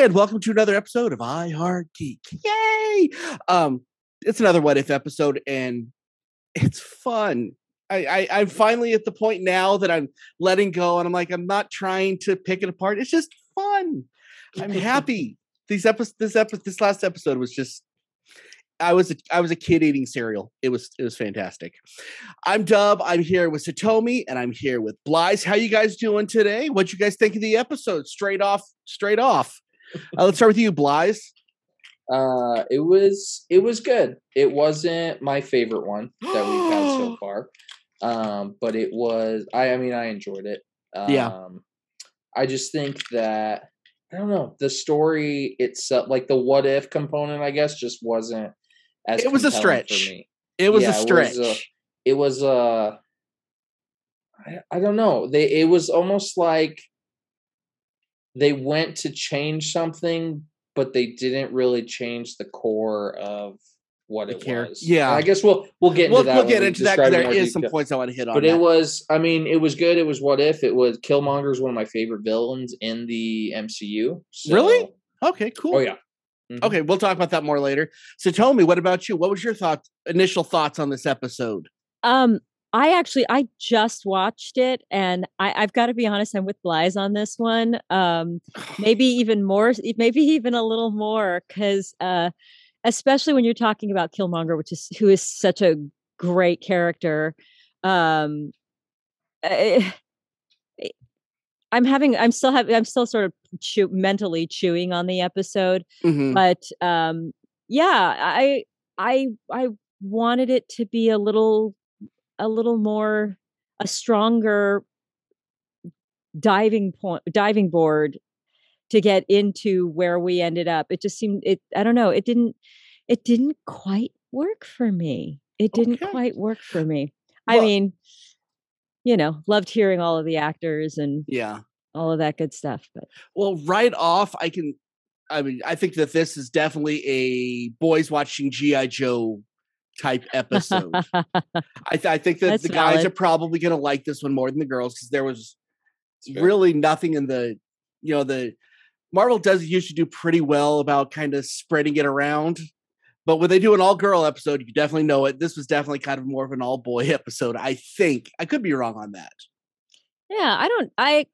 And welcome to another episode of I Heart Geek. Yay! Um, it's another what if episode, and it's fun. I, I I'm finally at the point now that I'm letting go, and I'm like, I'm not trying to pick it apart. It's just fun. I'm happy. These episodes, this episode, this last episode was just. I was a, I was a kid eating cereal. It was it was fantastic. I'm Dub. I'm here with Satomi, and I'm here with Blythe. How you guys doing today? What you guys think of the episode? Straight off, straight off. Uh, let's start with you, Blythe. Uh, it was it was good. It wasn't my favorite one that we've had so far, um, but it was. I I mean, I enjoyed it. Um, Yeah. I just think that I don't know the story itself, like the what if component, I guess, just wasn't as. It was a stretch. for me. It was Yeah, a stretch. It was, uh, it was uh, I, I don't know. They it was almost like they went to change something, but they didn't really change the core of what The it char- was. yeah. I guess we'll we'll get into we'll that. we'll get we into that describe because it there some points I want to hit on. But that. it was, I mean, it was good. It was what if it was Killmonger is one of my favorite villains in the MCU. So, Really? okay, cool. Oh yeah. Mhm. Okay, we'll talk about that more later. So tell me, what about you? What was your thought, initial thoughts on this episode? Um, I actually I just watched it, and I, I've got to be honest, I'm with Blythe on this one. Um, maybe even more, maybe even a little more, because uh, especially when you're talking about Killmonger, which is who is such a great character. Um, I, I'm having, I'm still having, I'm still sort of chew, mentally chewing on the episode Mhm. but um yeah i i i wanted it to be a little a little more a stronger diving point diving board to get into where we ended up it just seemed it i don't know it didn't it didn't quite work for me it didn't Okay. quite work for me i mean you know loved hearing all of the actors and Yeah. all of that good stuff but Well, right off, I can. I mean, I think that this is definitely a boys watching GI Joe type episode. I, th- I think that That's the guys valid. are probably going to like this one more than the girls because there was really nothing in the, you know, the Marvel does usually do pretty well about kind of spreading it around. But when they do an all girl episode, you definitely know it. This was definitely kind of more of an all boy episode, I think. I could be wrong on that. Yeah, I don't I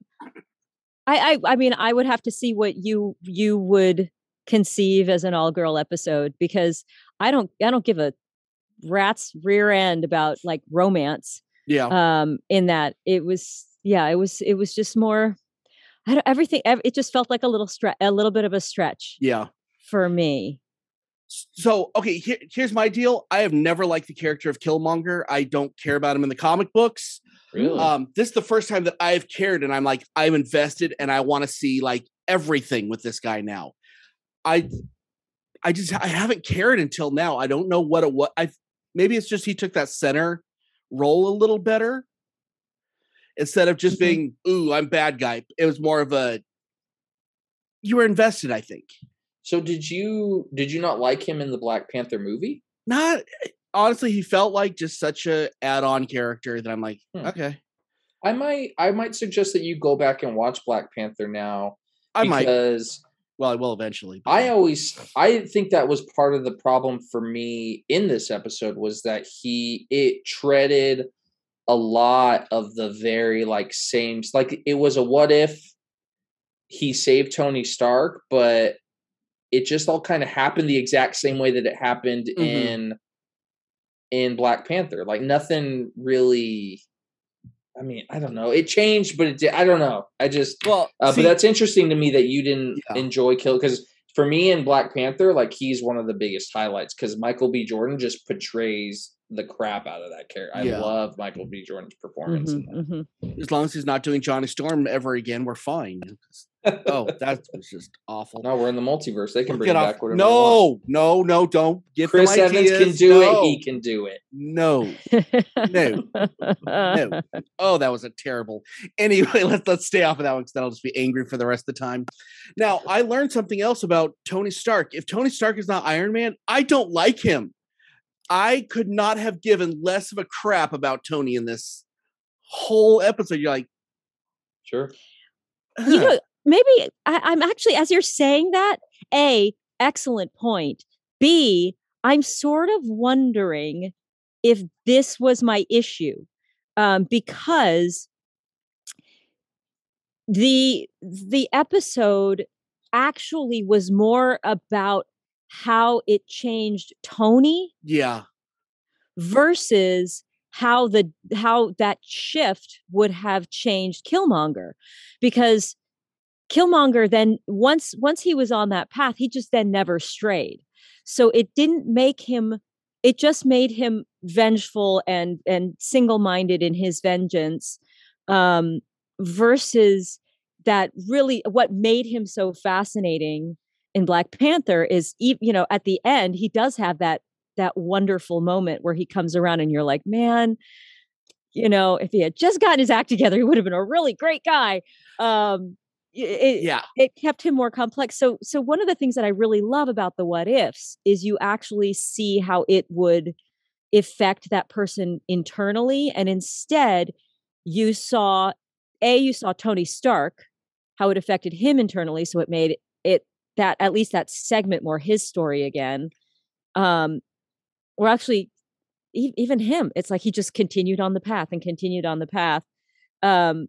I I I mean I would have to see what you you would conceive as an all girl episode because I don't I don't give a rat's rear end about like romance Yeah. um in that it was yeah it was it was just more I don't everything it just felt like a little stretch a little bit of a stretch yeah. for me. So, okay, here, here's my deal. I have never liked the character of Killmonger. I don't care about him in the comic books. Really? Um, this is the first time that I've cared, and I'm like, I'm invested, and I want to see like everything with this guy now. I, I just I haven't cared until now. I don't know what it what I maybe it's just he took that center role a little better instead of just Mhm. being ooh I'm bad guy. It was more of a you were invested. I think so did you did you not like him in the Black Panther movie? not honestly. He felt like just such a add-on character that I'm like Hmm. okay. I might I might suggest that you go back and watch Black Panther now I might. because Well, I will eventually. but I always I think that was part of the problem for me in this episode was that he it treaded a lot of the very like same like it was a what if he saved Tony Stark, but it just all kind of happened the exact same way that it happened Mhm. in in Black Panther. Like nothing really I mean, I don't know. It changed, but it did, I don't know. I just well, uh, see, but that's interesting to me that you didn't Yeah. enjoy Kill because for me in Black Panther, like he's one of the biggest highlights because Michael B. Jordan just portrays the crap out of that character. I Yeah. love Michael B. Jordan's performance. in Mhm, that. mhm. as long as he's not doing Johnny Storm ever again, we're fine. oh, that was just awful. No, we're in the multiverse. They can We'll bring get back off- whatever. they want. No, no, no, don't give Chris them Evans can do no, it. He can do it. No, no. no. Oh, that was a terrible. Anyway, let's let's stay off of that one because then I'll just be angry for the rest of the time. Now, I learned something else about Tony Stark. If Tony Stark is not Iron Man, I don't like him. I could not have given less of a crap about Tony in this whole episode. You're like, Sure. you know, maybe I, I'm actually as you're saying that, a excellent point. B, I'm sort of wondering if this was my issue um, because the the episode actually was more about how it changed Tony Yeah. versus how the how that shift would have changed Killmonger because Killmonger then once once he was on that path he just then never strayed so it didn't make him it just made him vengeful and and single-minded in his vengeance um versus that really what made him so fascinating in Black Panther is you know at the end he does have that that wonderful moment where he comes around and you're like man you know if he had just gotten his act together he would have been a really great guy um it, Yeah. it kept him more complex so so one of the things that i really love about the what ifs is you actually see how it would affect that person internally and instead you saw a you saw tony stark how it affected him internally so it made that at least that segment more his story again um or actually e- even him it's like he just continued on the path and continued on the path um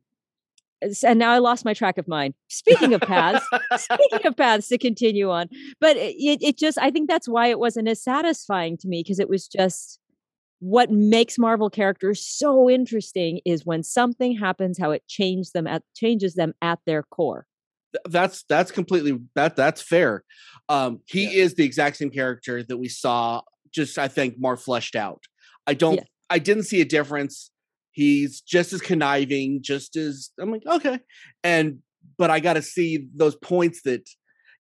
and now i lost my track of mind. Speaking of paths speaking of paths to continue on but it, it just i think that's why it wasn't as satisfying to me because it was just what makes marvel characters so interesting is when something happens how it changes them at changes them at their core that's that's completely that that's fair. Um, he Yeah. is the exact same character that we saw, just I think more fleshed out. I don't. Yeah. I didn't see a difference. He's just as conniving, just as I'm like okay, and but I got to see those points that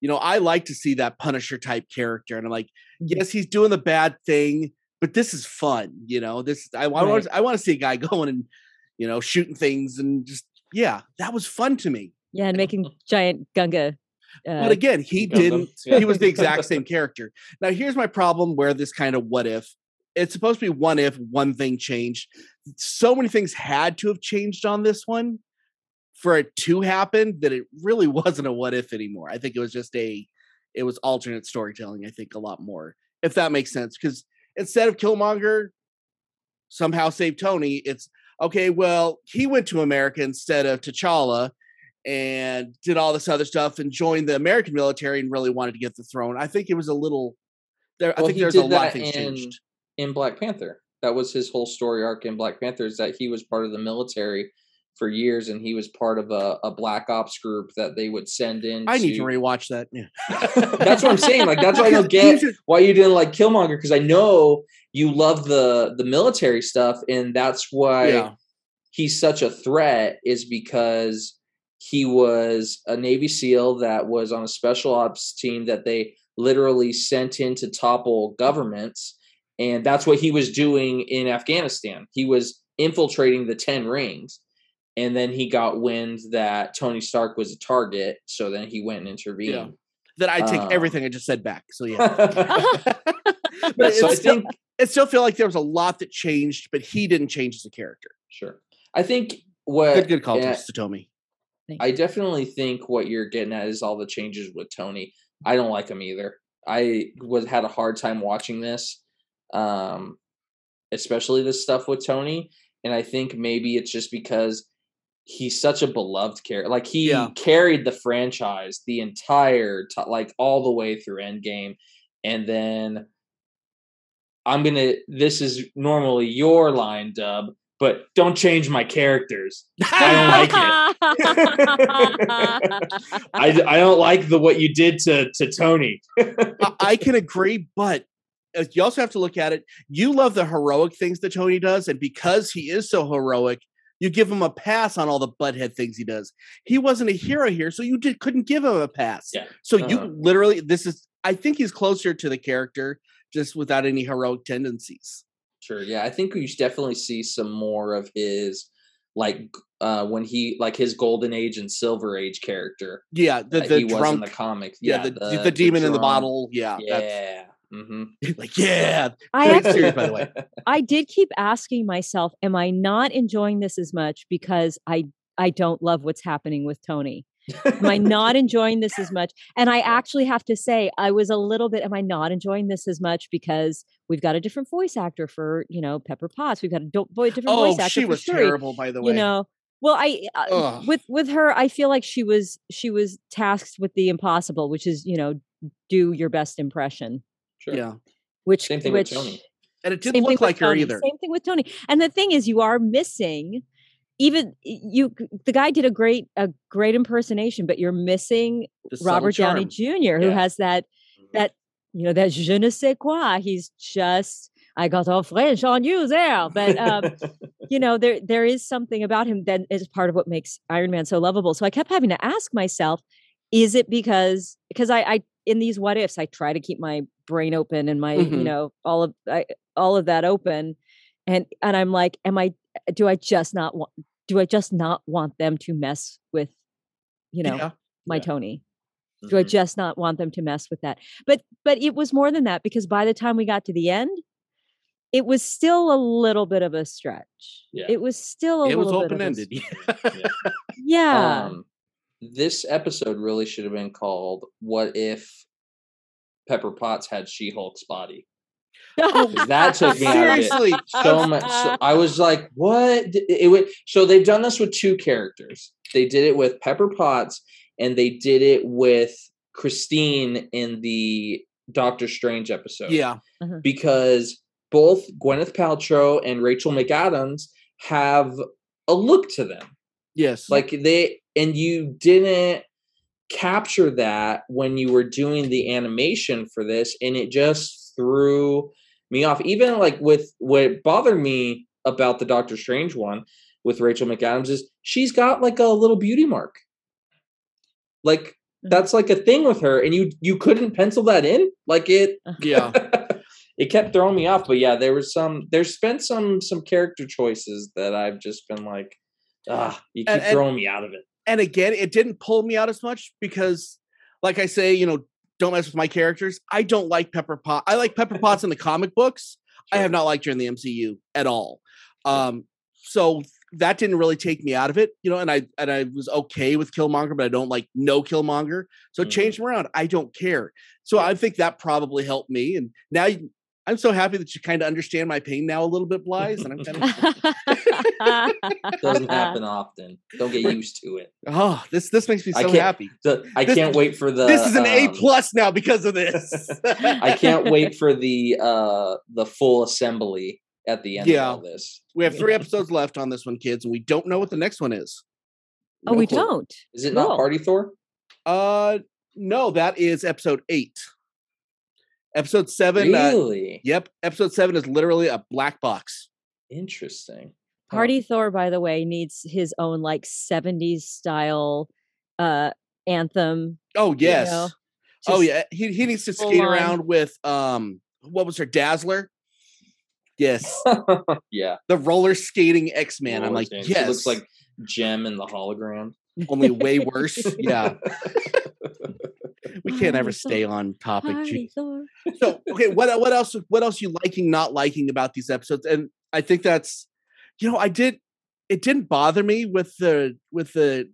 you know I like to see that Punisher type character, and I'm like, Mhm. yes, he's doing the bad thing, but this is fun. You know, this I, I want I want to see a guy going and you know shooting things and just yeah, that was fun to me. Yeah and making giant gunga uh, But again, he didn't. yeah. He was the exact same character. Now, here's my problem where this kind of what if. It's supposed to be one if one thing changed. So many things had to have changed on this one for it to happen that it really wasn't a what if anymore. I think it was just a, it was alternate storytelling. I think a lot more, if that makes sense. Because instead of Killmonger somehow save Tony, it's okay. Well, he went to America instead of T'Challa, and did all this other stuff and joined the American military and really wanted to get the throne. I think it was a little there. I think there's a lot of things in- changed. in Black Panther. That was his whole story arc in Black Panther is that he was part of the military for years and he was part of a, a black ops group that they would send in. I need to rewatch that. Yeah. that's what I'm saying. Like that's why I don't get why you didn't like Killmonger because I know you love the the military stuff and that's why Yeah. he's such a threat is because he was a Navy SEAL that was on a special ops team that they literally sent in to topple governments. And that's what he was doing in Afghanistan. He was infiltrating the 10 rings. And then he got wind that Tony Stark was a target. So then he went and intervened. That I take Um, everything I just said back. So yeah. but so I it still, think it still feel like there was a lot that changed, but he didn't change as a character. Sure. I think what Good, good call, yeah, to Satomi. I definitely think what you're getting at is all the changes with Tony. I don't like him either. I was had a hard time watching this, um, especially this stuff with Tony. And I think maybe it's just because he's such a beloved character. Like he Yeah. carried the franchise the entire ti like all the way through Endgame, and then I'm gonna. This is normally your line, Dub, but don't change my characters. I I, d- I I don't like the what you did to to Tony. I, I can agree, but uh, you also have to look at it. You love the heroic things that Tony does, and because he is so heroic, you give him a pass on all the butthead things he does. He wasn't a hero here, so you did, couldn't give him a pass. Yeah. So you Uh-huh. literally, this is. I think he's closer to the character, just without any heroic tendencies. Sure, yeah, I think we should definitely see some more of his like uh when he like his golden age and silver age character Yeah, the the he was in the comics. yeah, the, the, demon in the bottle. Yeah, that's Yeah. hmm like yeah. I Great actually series, by the way. I did keep asking myself, am I not enjoying this as much because I I don't love what's happening with Tony? Am I not enjoying this as much? And I actually have to say, I was a little bit, am I not enjoying this as much because we've got a different voice actor for, you know, Pepper Potts. We've got a different Oh, voice actor she was Shuri. terrible, by the way. You know, well, I uh, with with her, I feel like she was she was tasked with the impossible, which is you know do your best impression. Sure. yeah, Which Same thing which with Tony. and it didn't look with like her Tony, either. Same thing with Tony. And the thing is, you are missing even you. The guy did a great a great impersonation, but you're missing The Robert Downey. Jr., who Yeah. has that Mhm. that you know that je ne sais quoi. He's just I got all French on you there, but um, you know there there is something about him that is part of what makes Iron Man so lovable. So I kept having to ask myself, is it because because I, I in these what ifs I try to keep my brain open and my you Mhm. know all of I, all of that open, and and I'm like, am I do I just not want do I just not want them to mess with you know yeah. my Yeah. Tony? Do I Mhm. just not want them to mess with that? But but it was more than that because by the time we got to the end, it was still a little bit of a stretch. Yeah. It was still a It was little bit open of a ended. Yeah. Yeah. Um, this episode really should have been called "What If Pepper Potts Had She-Hulk's Body." 'Cause that took me out of it. Seriously, So much. So I was like, "What?" It would. So they've done this with two characters. They did it with Pepper Potts, and they did it with Christine in the Doctor Strange episode. yeah, mm-hmm. because both Gwyneth Paltrow and Rachel McAdams have a look to them. yes, Like they and you didn't capture that when you were doing the animation for this and it just threw me off. Even like with what bothered me about the Doctor Strange one with Rachel McAdams is she's got like a little beauty mark. Like that's like a thing with her and you you couldn't pencil that in? Like it yeah. it kept throwing me off. But yeah, there was some. There's been some some character choices that I've just been like, ah, you keep And- and- throwing me out of it. and again, it didn't pull me out as much because, like I say, you know, don't mess with my characters. I don't like Pepper Pot. I like Pepper Potts in the comic books. I have not liked her in the MCU at all. Um, so that didn't really take me out of it, you know. And I and I was okay with Killmonger, but I don't like no Killmonger. So Mhm. change him around. I don't care. So I think that probably helped me. And now you, I'm so happy that you kind of understand my pain now a little bit, Blythe. And I'm kind of Doesn't happen often. Don't get used to it. oh, this this makes me I so can't- happy. The, I This- can't wait for the. this is an A um, plus now because of this. I can't wait for the uh the full assembly at the end Yeah. of all this. We have three episodes left on this one, kids, and we don't know what the next one is. oh, No we clue. don't. Is it not Party Thor? Uh, no, that is episode eight. Episode seven. uh, Really yep, episode seven is literally a black box. interesting. Party Thor, by the way, needs his own like 70s style uh anthem. Oh you yes. know? oh yeah. He he needs to skate on. around with um what was her Dazzler? Yes, yeah. the roller skating X Man. I'm like, skating. yes. It looks like Jem in the hologram. only way worse. yeah, we can't ever stay on topic. Party Gee. Thor. so okay what what else what else you liking not liking about these episodes and i think that's you know i did it didn't bother me with the with the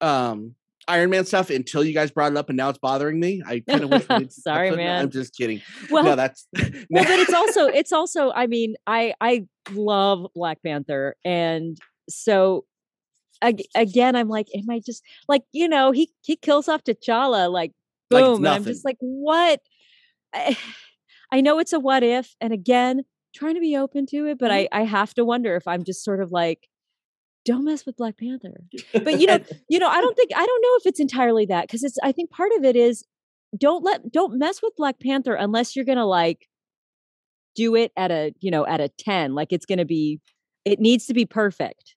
um iron man stuff until you guys brought it up and now it's bothering me. I kind of wish we Sorry, man. i'm just kidding. Well, no that's well, but it's also it's also i mean i i love black panther and so ag- again i'm like am i just like you know he he kills off t'challa like Like boom and i'm just like what? I, I know it's a what if and again trying to be open to it but Mm-hmm. i i have to wonder if i'm just sort of like don't mess with black panther but you know you know i don't think i don't know if it's entirely that because it's i think part of it is don't let don't mess with black panther unless you're gonna like do it at a you know at a 10 like it's gonna be it needs to be perfect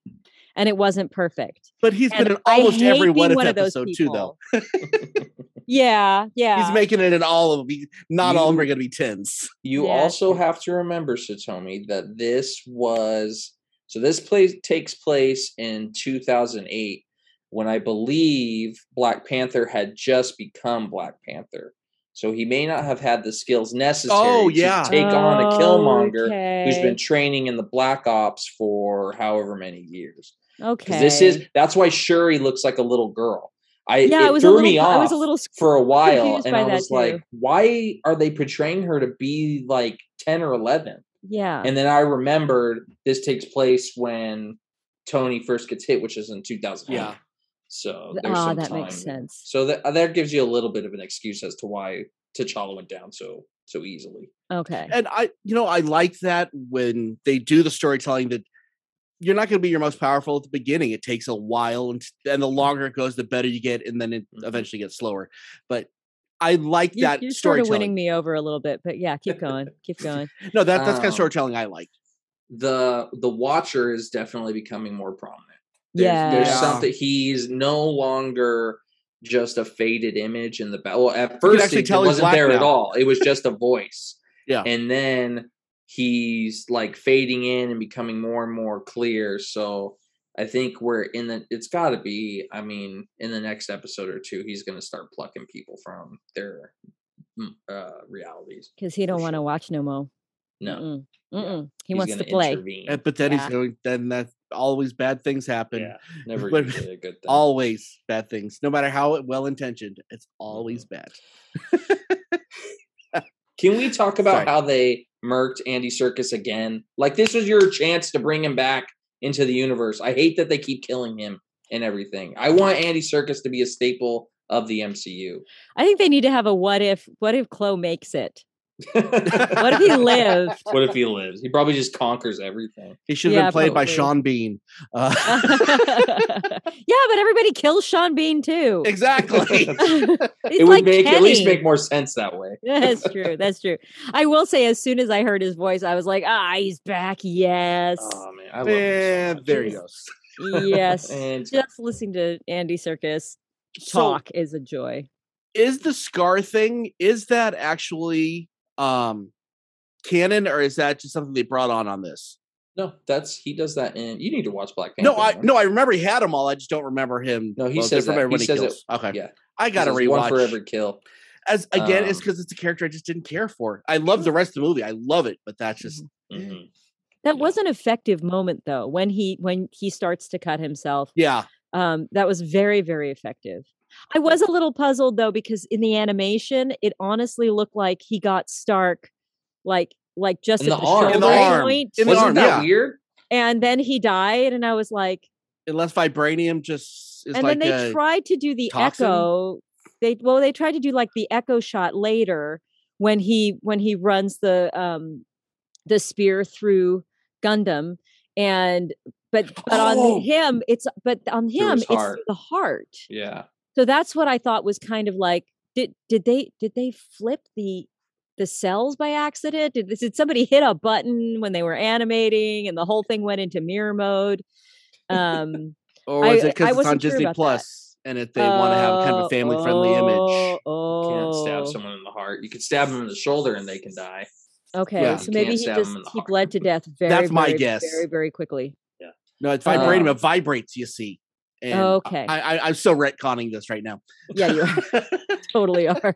and it wasn't perfect but he's And been in almost every what if one of those episode too though. yeah yeah he's making it in all of them He- not all of them are going to be tens You Yeah, also have to remember, Satomi, that this was so this place takes place in 2008 when I believe Black Panther had just become Black Panther. So he may not have had the skills necessary Oh, yeah. to take on a Killmonger who's been training in the Black Ops for however many years. okay this is that's why Shuri looks like a little girl. I Yeah, it it was a threw little. me I off was a little. for a while, and by I that was like, too. why are they portraying her to be like ten or eleven? Yeah. And then I remembered this takes place when Tony first gets hit, which is in 2000. Yeah. So there's Ah, some that time. makes sense. So that that gives you a little bit of an excuse as to why T'Challa went down so so easily. Okay. and I, you know, I like that when they do the storytelling that you're not going to be your most powerful at the beginning. It takes a while, and and the longer it goes, the better you get, and then it Mhm. eventually gets slower. But I like You're, that you're sort of winning me over a little bit, but yeah, keep going. keep going. No, that that's kind Um, of storytelling I like. The the Watcher is definitely becoming more prominent. There's, Yeah. there's Yeah. something he's no longer just a faded image in the battle. Well, at first actually he wasn't black there at all. It was just a voice. Yeah. And then he's like fading in and becoming more and more clear. So I think we're in the it's got to be I mean in the next episode or two he's going to start plucking people from their mm, uh realities. Because he don't want to sure. watch no more. No. Mm-mm. Yeah. Mm-mm. He he's wants to play. intervene. But then Yeah. he's going. Then that always bad things happen. Yeah. Never But- usually a good thing. Always bad things. No matter how well intentioned, it's always bad. Can we talk about Sorry. how they murked Andy Serkis again? Like this was your chance to bring him back into the universe. I hate that they keep killing him and everything. I want Andy Serkis to be a staple of the MCU. I think they need to have a what if. What if Klaue makes it? What if he lived? What if he lives? He probably just conquers everything. He should have Yeah, been played by. Sean Bean. Uh, yeah, but everybody kills Sean Bean too. exactly. He's it would like make at least make more sense that way. That's true. That's true. I will say, as soon as I heard his voice, I was like, "Ah, he's back! Yes, Oh man, I love him so and there he goes. yes." And Just listening to Andy Serkis So, talk is a joy. is the scar thing? Is that actually um canon, or is that just something they brought on on this? no, that's he does that in. You need to watch Black Panther. No, I more. no, I remember he had them all. I just don't remember him. No, he well, says I remember that. He when says it- Okay, Yeah, I gotta This is one for every kill. As again, it's Um, because it's a character I just didn't care for. I love the rest of the movie. I love it, but that's just Mhm. That Yeah. was an effective moment, though, when he when he starts to cut himself. yeah. Um, that was very very effective. I was a little puzzled though because in the animation, it honestly looked like he got Stark, like like just In at the the, arm, shoulder In the arm. point, In Wasn't arm, that yeah. weird? and then he died, and I was like, Unless vibranium just is and like then they a, tried to do the toxin? echo they well they tried to do like the echo shot later when he when he runs the um the spear through gundam and but but Oh! on him it's but on him it's the heart Yeah. So that's what i thought was kind of like did did they did they flip the the cells by accident did, did somebody hit a button when they were animating and the whole thing went into mirror mode um or is I- it because it's on wasn't sure Disney that. Plus and if they want to have kind of a family friendly image? Oh, Can't stab oh. someone in the heart. You could stab them in the shoulder and they can die. Okay, Yeah. so maybe he just he bled to death very. That's my very, guess. Very very quickly. Yeah. No, it's Um, vibranium. it vibrates. You see. And Okay. I, I, I'm still retconning this right now. Yeah, you totally are.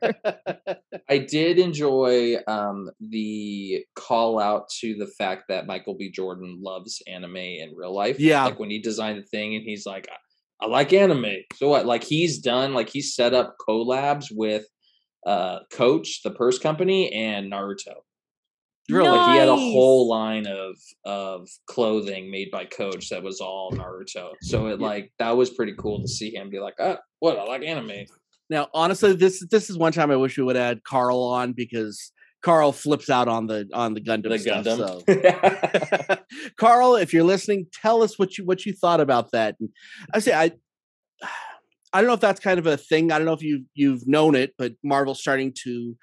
I did enjoy um, the call out to the fact that Michael B. Jordan loves anime in real life. Yeah. Like when he designed the thing and he's like, I, I like anime. So what? Like he's done, like he's set up collabs with uh Coach, the purse company, and Naruto. Really? Like he had a whole line of of clothing made by Coach that was all Naruto. So it Yeah. like that was pretty cool to see him be like, oh, what? I like anime. Now, honestly, this this is one time I wish we would add Carl on because Carl flips out on the on the Gundam The stuff. Gundam. So. Carl, if you're listening, tell us what you what you thought about that. And I say I I don't know if that's kind of a thing. I don't know if you you've known it, but Marvel's starting to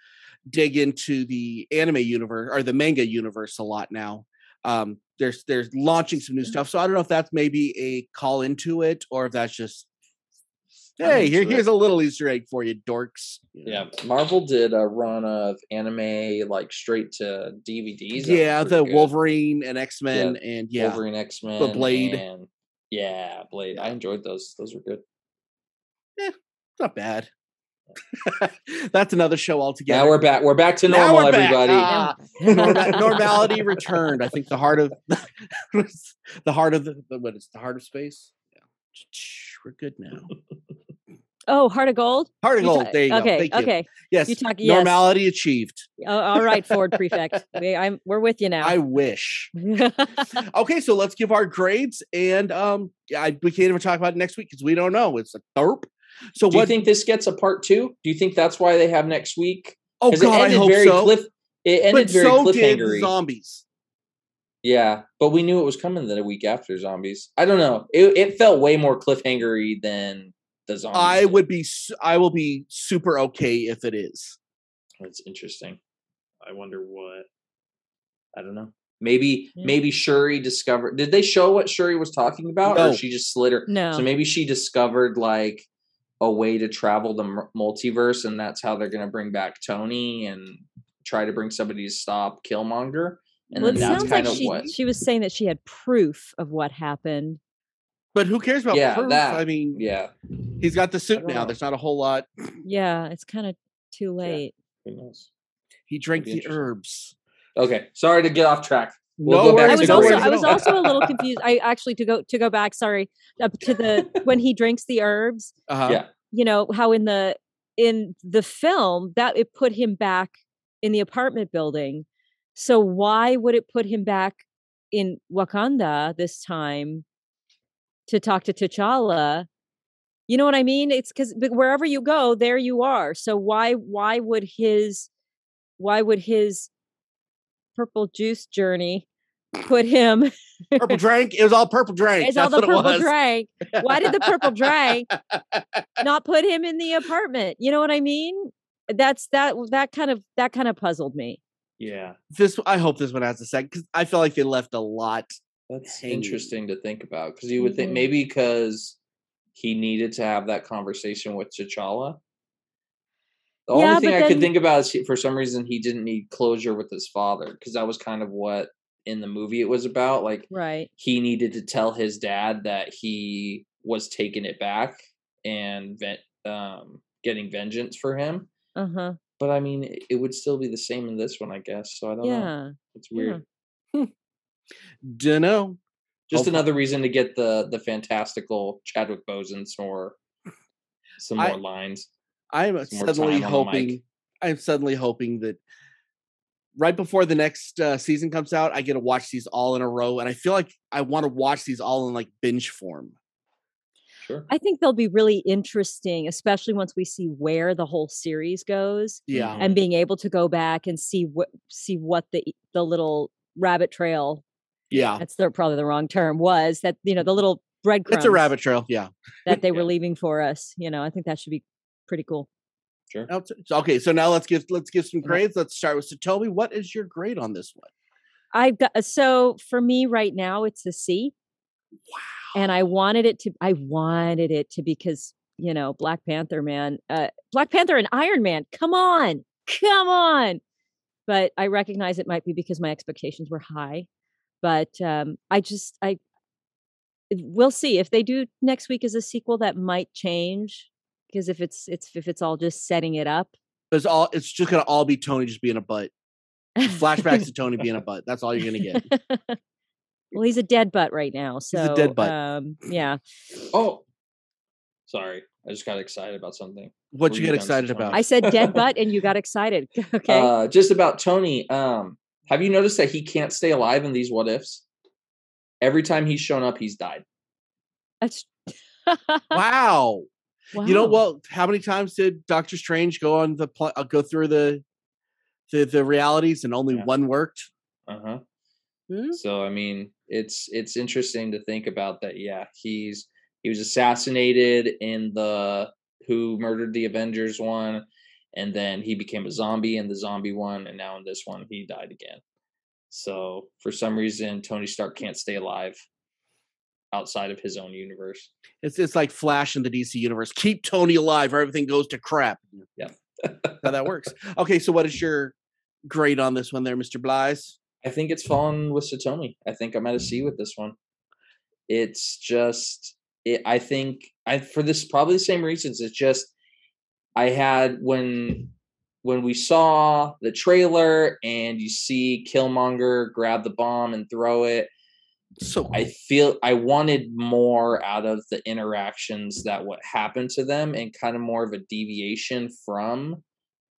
dig into the anime universe or the manga universe a lot now. Um, there's there's launching some new stuff, so I don't know if that's maybe a call into it or if that's just hey, here, here's a little Easter egg for you, dorks. Yeah, Marvel did a run of anime like straight to DVDs. yeah, the good. Wolverine and X Men and yeah, Wolverine X Men, the Blade. and yeah, Blade. I enjoyed those. Those were good. Yeah, not bad. That's another show altogether. Now we're back. We're back to normal, we're back. everybody. Ah. Normality returned. I think the heart of the heart of the the- what is the heart of space. Yeah. We're good now. Oh, Heart of Gold. Heart of You Gold. ta- there you okay, go. Thank you. okay. Yes. You talk- yes. Normality achieved. Oh, all right, Ford Prefect. We, I'm, we're with you now. I wish. Okay, so let's give our grades, and um, yeah, I, we can't even talk about it next week because we don't know. It's a derp. So Do you think this gets a part two? Do you think that's why they have next week? Oh God, I it ended hope very so. cliff. It ended but very so did cliffhangery. zombies. Yeah, but we knew it was coming then a week after zombies. I don't know. It it felt way more cliffhangery than the zombies. I did. would be. I will be super okay if it is. That's interesting. I wonder what. I don't know. Maybe Yeah. maybe Shuri discovered. Did they show what Shuri was talking about, No. or she just slid her? no. So maybe she discovered like a way to travel the m- multiverse, and that's how they're gonna bring back Tony and try to bring somebody to stop Killmonger. And well, then it that's sounds kind like of she, what. she was saying that she had proof of what happened. But who cares about Yeah, proof? that. I mean, Yeah. he's got the suit now. know. There's not a whole lot. Yeah, it's kind of too late. Who knows? He drank the herbs. Okay. Sorry to get off track. We'll no go back I worries, to was no also I was also a little confused. I actually to go to go back. Sorry, up to the when he drinks the herbs. Uh-huh. Yeah. You know how in the in the film that it put him back in the apartment building. So why would it put him back in Wakanda this time to talk to T'Challa? You know what I mean? It's because wherever you go, there you are. So why why would his why would his purple juice journey put him Purple drank. It was all purple drank. it's all the what purple was. drank. Why did the purple drank not put him in the apartment? You know what I mean? That's that that kind of that kind of puzzled me. Yeah. This. I hope this one has a second because I feel like they left a lot. That's hanging. interesting to think about because you would think Mhm. maybe because he needed to have that conversation with T'Challa. The Yeah, only thing but I could then- think about is he, for some reason he didn't need closure with his father because that was kind of what in the movie it was about. Like Right. he needed to tell his dad that he was taking it back and ven- um, getting vengeance for him. Uh-huh. But I mean, it, it would still be the same in this one, I guess. So I don't know. Yeah. It's Yeah. weird. Dunno. Just Hopefully- another reason to get the the fantastical Chadwick Boseman some more some I- more lines. I'm suddenly time on the mic. hoping. I'm suddenly hoping that right before the next uh, season comes out, I get to watch these all in a row, and I feel like I want to watch these all in like binge form. Sure. I think they'll be really interesting, especially once we see where the whole series goes Yeah. and being able to go back and see what see what the the little rabbit trail Yeah. that's the, probably the wrong term was that you know the little breadcrumbs It's a rabbit trail. Yeah. that they were Yeah. leaving for us you know i think that should be pretty cool Sure. Now, so- so- Okay, so now let's give let's give some grades. Let's start with Satomi. What is your grade on this one? i've got so for me right now it's a c Wow. and i wanted it to i wanted it to because you know black panther man uh black panther and iron man come on come on but i recognize it might be because my expectations were high but um i just i we'll see if they do next week as a sequel that might change because if it's it's if it's all just setting it up It's all. It's just gonna all be Tony just being a butt. Flashbacks to Tony being a butt. That's all you're gonna get. well he's a dead butt right now so a dead butt. um yeah Oh, sorry. I just got excited about something. What Were you you get excited about? i said dead butt and you got excited okay Uh, just about Tony. Um, have you noticed that he can't stay alive in these what ifs? Every time he's shown up, he's died. That's wow. You know, well, how many times did Doctor Strange go on the pl- uh, go through the the the realities and only Yeah. one worked? Uh huh. Hmm? So I mean, it's it's interesting to think about that. Yeah, he's he was assassinated in the Who Murdered the Avengers one, and then he became a zombie in the zombie one, and now in this one he died again. So for some reason, Tony Stark can't stay alive outside of his own universe. It's it's like Flash in the DC universe. Keep Tony alive, or everything goes to crap. Yeah. how that works. Okay, so what is your grade on this one, there, Mister Blyes? I think it's fallen with Satomi. I think I'm at a C with this one. It's just it, I think I for this probably the same reasons. It's just I had when when we saw the trailer and you see Killmonger grab the bomb and throw it, So cool. I feel I wanted more out of the interactions that what happened to them and kind of more of a deviation from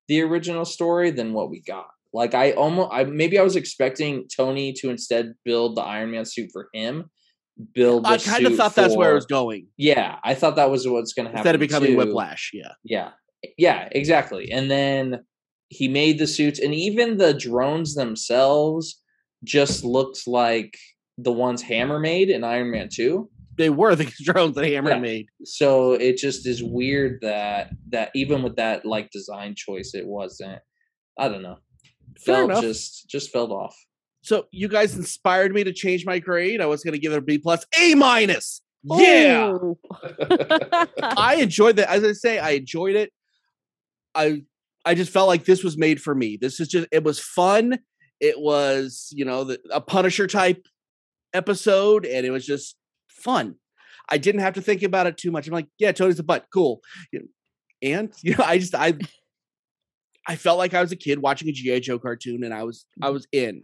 the original story than what we got. Like I almost I maybe I was expecting Tony to instead build the Iron Man suit for him. Build I kind of thought that's where it was going. Yeah, I thought that was what's going to happen. Instead of becoming too. Whiplash, yeah. Yeah. Yeah, exactly. And then he made the suits and even the drones themselves just looked like the ones Hammer made in Iron Man 2. They were the drones that Hammer Yeah. made. So it just is weird that that even with that like design choice it wasn't I don't know. Fair Felt enough. just just felt off. So you guys inspired me to change my grade. I was going to give it a B plus, A minus. Yeah. I enjoyed that. As I say, I enjoyed it. I I just felt like this was made for me. This is just it was fun. It was you know the, a Punisher type episode, and it was just fun. I didn't have to think about it too much. I'm like, yeah, Tony's a butt, cool. And you know, I just I I felt like I was a kid watching a GI Joe cartoon, and I was I mm-hmm. was in.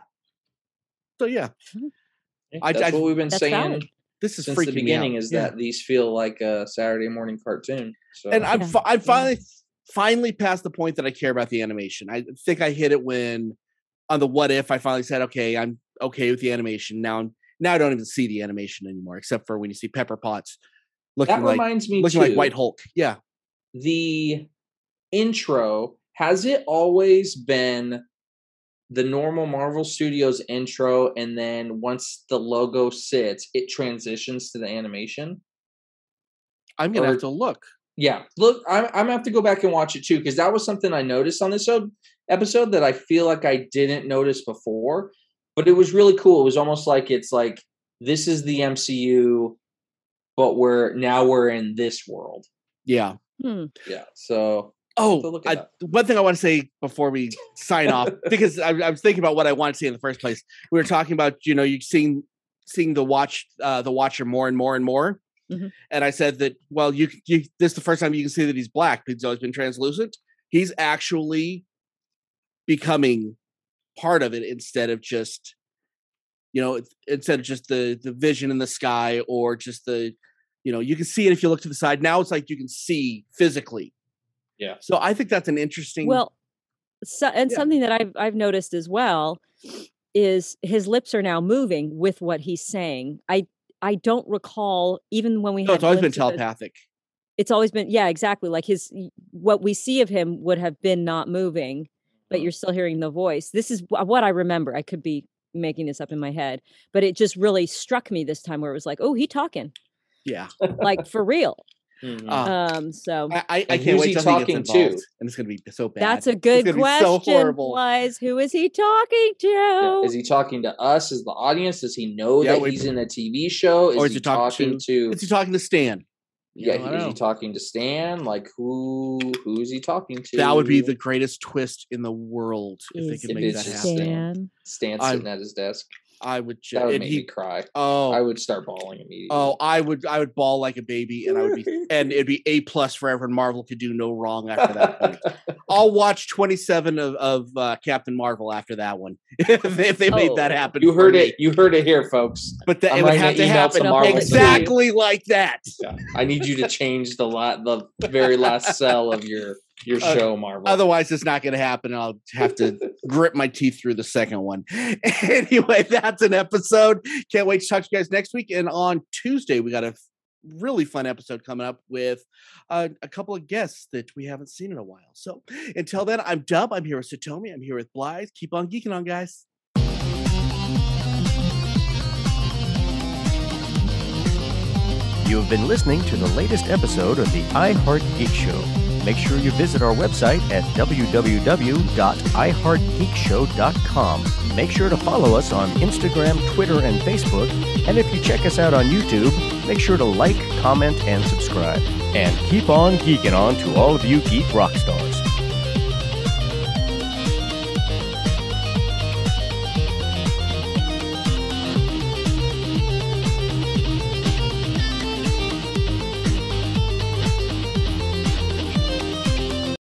So mm-hmm. yeah, I- That's I- what we've been saying valid. this is since freaking the me beginning out. is Yeah. that these feel like a Saturday morning cartoon. So and I'm Yeah. fi- I'm Yeah. finally finally past the point that I care about the animation. I think I hit it when on the what if I finally said, okay, I'm okay with the animation now. I'm, now I don't even see the animation anymore, except for when you see Pepper Potts looking that like reminds me looking too, like White Hulk. Yeah, the intro has it always been the normal Marvel Studios intro and then once the logo sits it transitions to the animation I'm gonna Or- have to look. yeah look I'm, I'm gonna have to go back and watch it too because that was something I noticed on this episode that I feel like I didn't notice before but it was really cool it was almost like it's like this is the MCU but we're now we're in this world Yeah. Hmm. yeah so to Oh, look at I, that. one thing I want to say before we sign off, because I, I was thinking about what I wanted to say in the first place. We were talking about, you know, you seeing seeing the watch, uh, the watcher more and more and more. Mhm. And I said that, well, you, you this is the first time you can see that he's black. He's always been translucent. He's actually becoming part of it instead of just, you know, instead of just the the vision in the sky or just the, you know, you can see it if you look to the side. Now it's like you can see physically. Yeah. So I think that's an interesting. Well, so, and Yeah. something that I've I've noticed as well is his lips are now moving with what he's saying. I I don't recall even when we no, had it's always been glimpses of it- telepathic. It's always been yeah, exactly. Like his what we see of him would have been not moving, but you're still hearing the voice. This is what I remember. I could be making this up in my head, but it just really struck me this time where it was like, oh, he talking Yeah. like for real. Mhm. Uh, Um, so I, I, I can't wait he till he talking gets to? involved, and it's gonna be so bad. that's a good gonna be question. so horrible. Wise, who is he talking to? Yeah, Is he talking to us as the audience? Does he know Yeah, that we- he's in a TV show? Is, Or is he, he talking talking to? Is he talking to Stan? You yeah, know, is don't he talking to Stan? Like who? Who is he talking to? That would be the greatest twist in the world if they could make that happen. Stan. Stan I'm- sitting at his desk. I would. Ju- That would and make he, me cry. oh, I would start bawling immediately. oh, I would. I would bawl like a baby, and I would be, and it'd be a plus forever. And Marvel could do no wrong after that point. I'll watch twenty seven of of uh, Captain Marvel after that one if they, if they made that Oh. happen. you heard me. it. You heard it here, folks. but that it would have to happen to exactly like that. Yeah. I need you to change the la- the very last cell of your your Uh, show, Marvel. Otherwise, it's not going to happen. and I'll have to grit my teeth through the second one. anyway, that's an episode. Can't wait to talk to you guys next week. And on Tuesday, we got a really fun episode coming up with uh, a couple of guests that we haven't seen in a while. So until then, I'm Dub. I'm here with Satomi. I'm here with Blythe. Keep on geeking on, guys. You have been listening to the latest episode of the iHeart Geek Show. Make sure you visit our website at www.iheartgeekshow.com. Make sure to follow us on Instagram, Twitter, and Facebook. And if you check us out on YouTube, make sure to like, comment, and subscribe. And keep on geeking on to all of you geek rock stars.